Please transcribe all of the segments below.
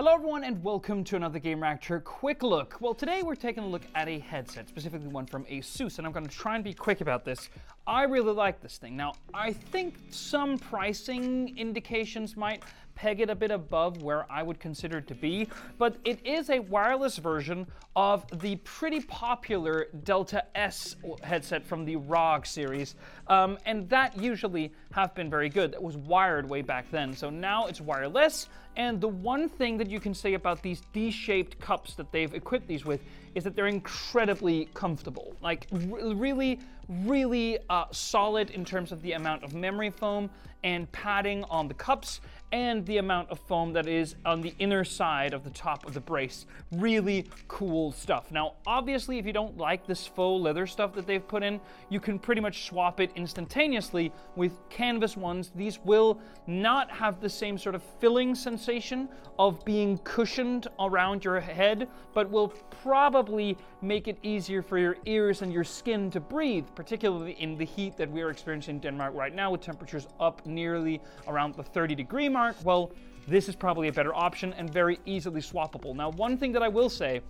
Hello everyone and welcome to another Gamereactor Quick Look. Well today we're taking a look at a headset, specifically one from ASUS, and I'm going to try and be quick about this. I really like this thing. Now, I think some pricing indications might peg it a bit above where I would consider it to be, but it is a wireless version of the pretty popular Delta S headset from the ROG series, um, and that usually have been very good. That was wired way back then, so now it's wireless, and the one thing that you can say about these D-shaped cups that they've equipped these with is that they're incredibly comfortable. Like, really, really uh, solid in terms of the amount of memory foam and padding on the cups and the amount of foam that is on the inner side of the top of the brace. Really cool stuff. Now, obviously, if you don't like this faux leather stuff that they've put in, you can pretty much swap it instantaneously with canvas ones. These will not have the same sort of filling sensation of being cushioned around your head, but will probably make it easier for your ears and your skin to breathe, particularly in the heat that we are experiencing in Denmark right now with temperatures up nearly around the 30 degree mark. Well, this is probably a better option and very easily swappable. Now, one thing that I will say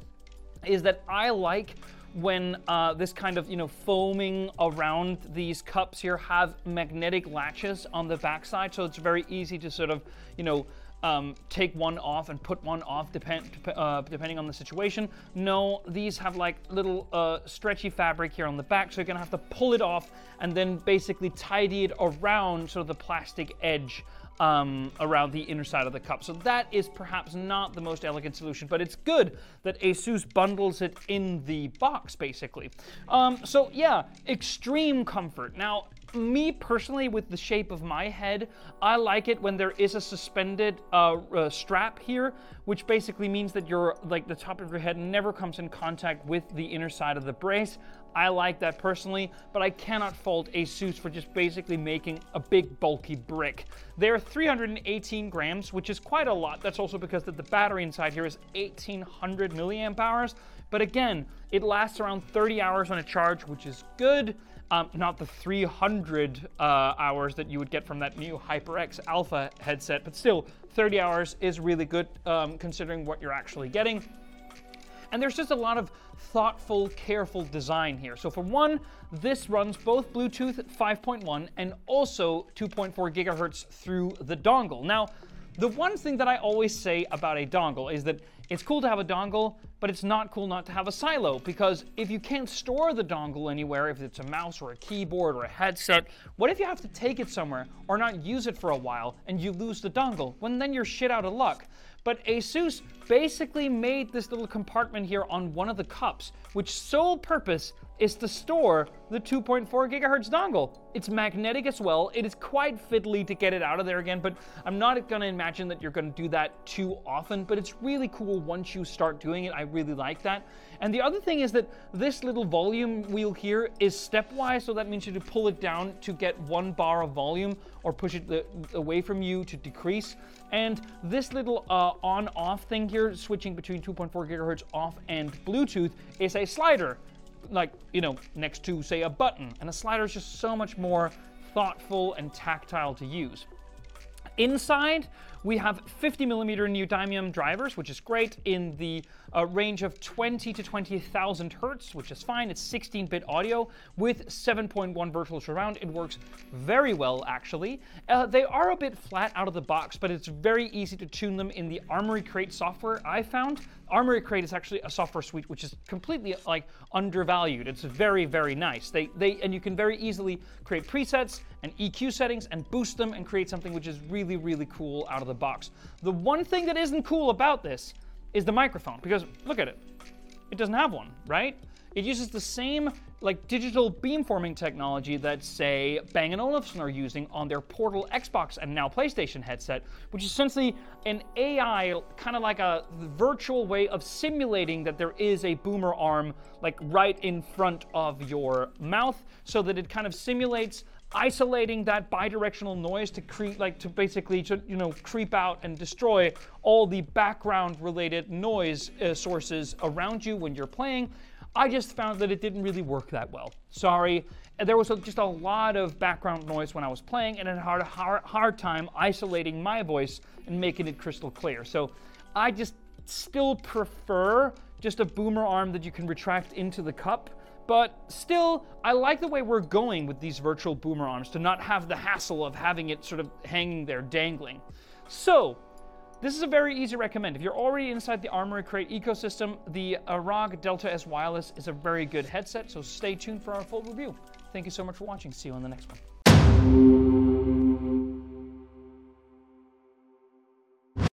is that I like when uh, this kind of you know foaming around these cups here have magnetic latches on the backside, so it's very easy to sort of you know um, take one off and put one off depend, uh, depending on the situation. No, these have like little uh, stretchy fabric here on the back, so you're gonna have to pull it off and then basically tidy it around sort of the plastic edge um, around the inner side of the cup. So that is perhaps not the most elegant solution, but it's good that ASUS bundles it in the box, basically. Um, so yeah, extreme comfort. Now, me personally, with the shape of my head, I like it when there is a suspended uh, uh, strap here, which basically means that your like the top of your head never comes in contact with the inner side of the brace. I like that personally, but I cannot fault ASUS for just basically making a big bulky brick. They're 318 grams, which is quite a lot. That's also because that the battery inside here is 1800 milliamp hours. But again, it lasts around 30 hours on a charge, which is good. Um, not the 300 uh, hours that you would get from that new HyperX Alpha headset, but still, 30 hours is really good um, considering what you're actually getting. And there's just a lot of thoughtful, careful design here. So for one, this runs both Bluetooth 5.1 and also 2.4 gigahertz through the dongle. Now, the one thing that I always say about a dongle is that it's cool to have a dongle, but it's not cool not to have a silo because if you can't store the dongle anywhere, if it's a mouse or a keyboard or a headset, what if you have to take it somewhere or not use it for a while and you lose the dongle? Well, then you're shit out of luck. But Asus basically made this little compartment here on one of the cups, which sole purpose is to store the 2.4 gigahertz dongle. It's magnetic as well. It is quite fiddly to get it out of there again, but I'm not gonna imagine that you're gonna do that too often, but it's really cool once you start doing it. I really like that. And the other thing is that this little volume wheel here is stepwise, so that means you to pull it down to get one bar of volume or push it the, away from you to decrease. And this little uh, on-off thing here, switching between 2.4 gigahertz off and Bluetooth, is a slider like, you know, next to, say, a button. And a slider is just so much more thoughtful and tactile to use. Inside, we have 50 millimeter neodymium drivers, which is great in the uh, range of 20 to 20,000 hertz, which is fine. It's 16-bit audio with 7.1 virtual surround. It works very well, actually. Uh, they are a bit flat out of the box, but it's very easy to tune them in the Armoury Crate software I found. Armoury Crate is actually a software suite which is completely like undervalued. It's very, very nice. They, they, and you can very easily create presets and EQ settings and boost them and create something which is really, really cool out of the box. The one thing that isn't cool about this is the microphone, because look at it. It doesn't have one, right? It uses the same like digital beamforming technology that say Bang & Olufsen are using on their Portal Xbox and now PlayStation headset, which is essentially an AI, kind of like a virtual way of simulating that there is a boomer arm like right in front of your mouth, so that it kind of simulates isolating that bidirectional noise to create like to basically to, you know creep out and destroy all the background related noise uh, sources around you when you're playing i just found that it didn't really work that well sorry there was a, just a lot of background noise when i was playing and it had a hard, hard time isolating my voice and making it crystal clear so I just still prefer just a boomer arm that you can retract into the cup. But still, I like the way we're going with these virtual boomer arms to not have the hassle of having it sort of hanging there dangling. So, this is a very easy recommend. If you're already inside the Armoury Crate ecosystem, the ROG Delta S Wireless is a very good headset, so stay tuned for our full review. Thank you so much for watching. See you on the next one.